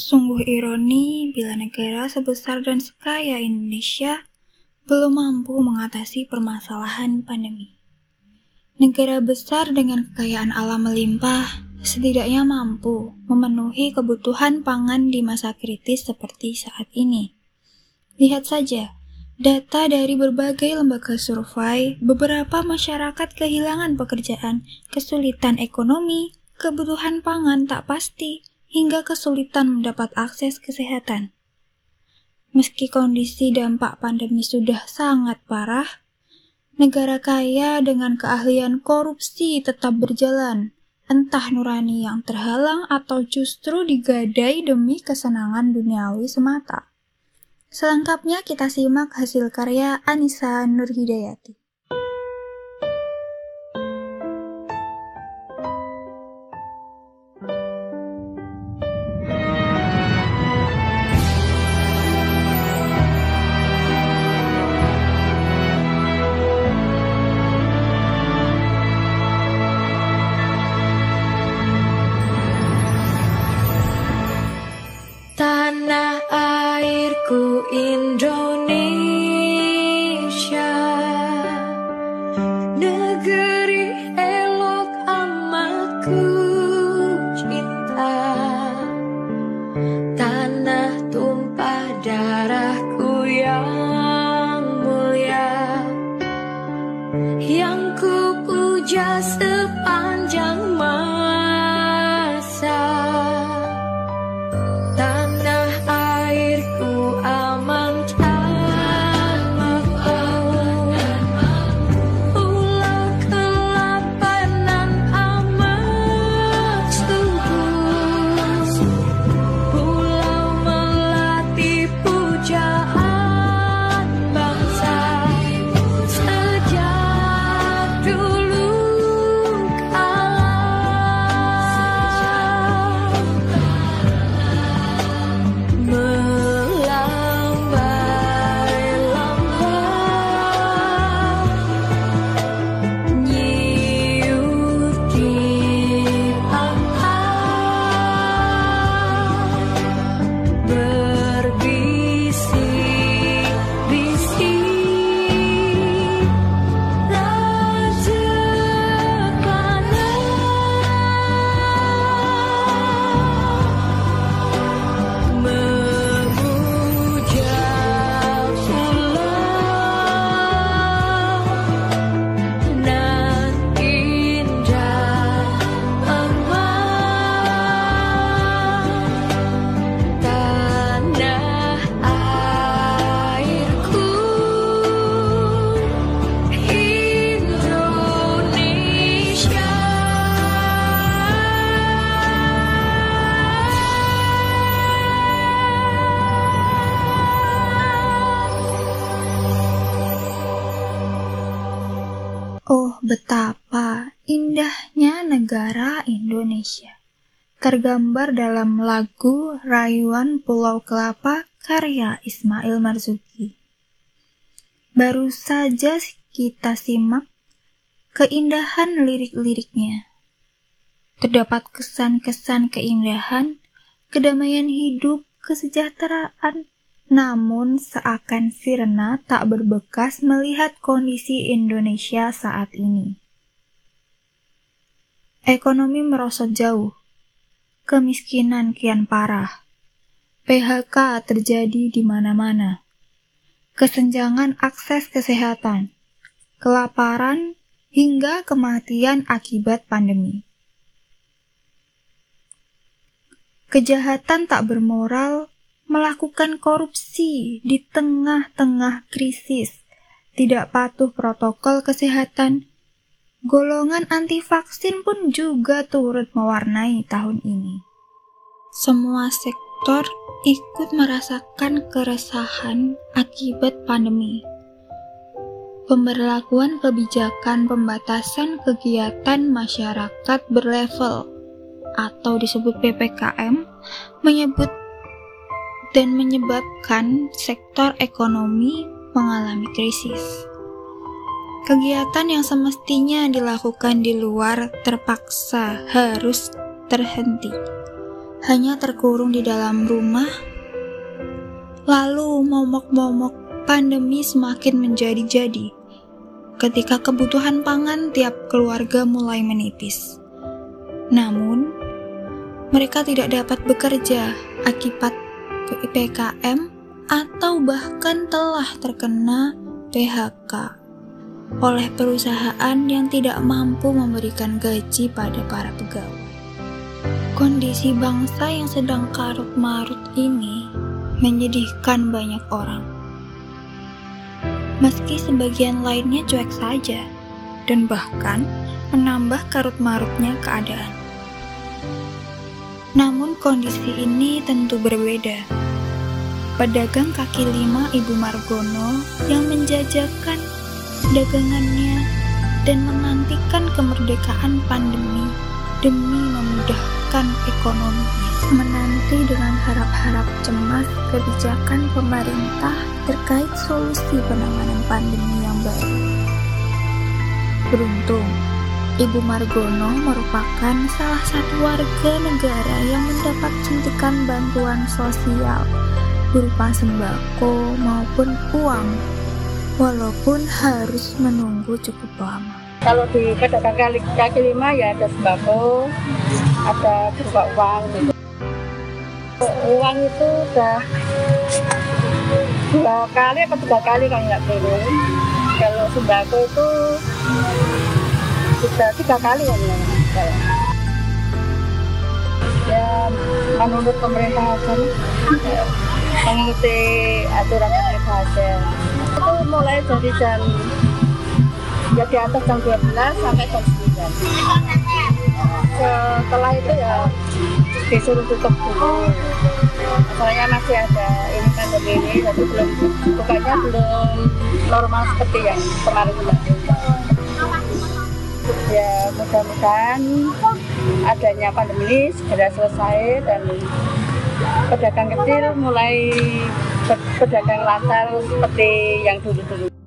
Sungguh ironi bila negara sebesar dan sekaya Indonesia belum mampu mengatasi permasalahan pandemi. Negara besar dengan kekayaan alam melimpah setidaknya mampu memenuhi kebutuhan pangan di masa kritis seperti saat ini. Lihat saja, data dari berbagai lembaga survei, beberapa masyarakat kehilangan pekerjaan, kesulitan ekonomi, kebutuhan pangan tak pasti, hingga kesulitan mendapat akses kesehatan. Meski kondisi dampak pandemi sudah sangat parah, Negara kaya dengan keahlian korupsi tetap berjalan, entah nurani yang terhalang atau justru digadai demi kesenangan duniawi semata. Selengkapnya kita simak hasil karya Anissa Nurhidayati. Negara Indonesia. Tergambar dalam lagu Rayuan Pulau Kelapa karya Ismail Marzuki. Baru saja kita simak keindahan lirik-liriknya. Terdapat kesan-kesan keindahan, kedamaian hidup, kesejahteraan, namun seakan Sirena tak berbekas melihat kondisi Indonesia saat ini. Ekonomi merosot jauh, kemiskinan kian parah, PHK terjadi di mana-mana, kesenjangan akses kesehatan, kelaparan, hingga kematian akibat pandemi. Kejahatan tak bermoral melakukan korupsi di tengah-tengah krisis, tidak patuh protokol kesehatan, golongan anti vaksin pun juga turut mewarnai tahun ini. Semua sektor ikut merasakan keresahan akibat pandemi. Pemberlakuan kebijakan pembatasan kegiatan masyarakat berlevel atau disebut PPKM menyebut dan menyebabkan sektor ekonomi mengalami krisis. Kegiatan yang semestinya dilakukan di luar terpaksa harus terhenti. hanya terkurung di dalam rumah. Lalu momok-momok pandemi semakin menjadi-jadi ketika kebutuhan pangan tiap keluarga mulai menipis. Namun, mereka tidak dapat bekerja akibat PPKM atau bahkan telah terkena PHK oleh perusahaan yang tidak mampu memberikan gaji pada para pegawai. Kondisi bangsa yang sedang karut-marut ini menyedihkan banyak orang. Meski sebagian lainnya cuek saja dan bahkan menambah karut-marutnya keadaan. Namun kondisi ini tentu berbeda. Pedagang kaki lima Ibu Margono yang menjajakan dagangannya dan menantikan kemerdekaan pandemi demi memudahkan ekonominya. Menanti dengan harap-harap cemas kebijakan pemerintah terkait solusi penanganan pandemi yang baru. Beruntung, Ibu Margono merupakan salah satu warga negara yang mendapat suntikan bantuan sosial berupa sembako maupun uang, walaupun harus menunggu cukup lama. Kalau di pedagang kaki, kaki lima ya ada sembako, ada berupa uang gitu. Uang itu udah dua kali atau tiga kali kan nggak turun. Kalau sembako itu sudah tiga kali kan ya. Ya menurut pemerintah aja mengikuti aturan pemerintah aja. Mulai dari jam ya di atas jam 12 sampai jam 9 setelah itu ya disuruh tutup dulu soalnya masih ada ini pandemi ini jadi belum bukanya belum normal seperti yang kemarin ya mudah-mudahan adanya pandemi segera selesai dan pedagang kecil mulai pedagang lancar seperti yang dulu-dulu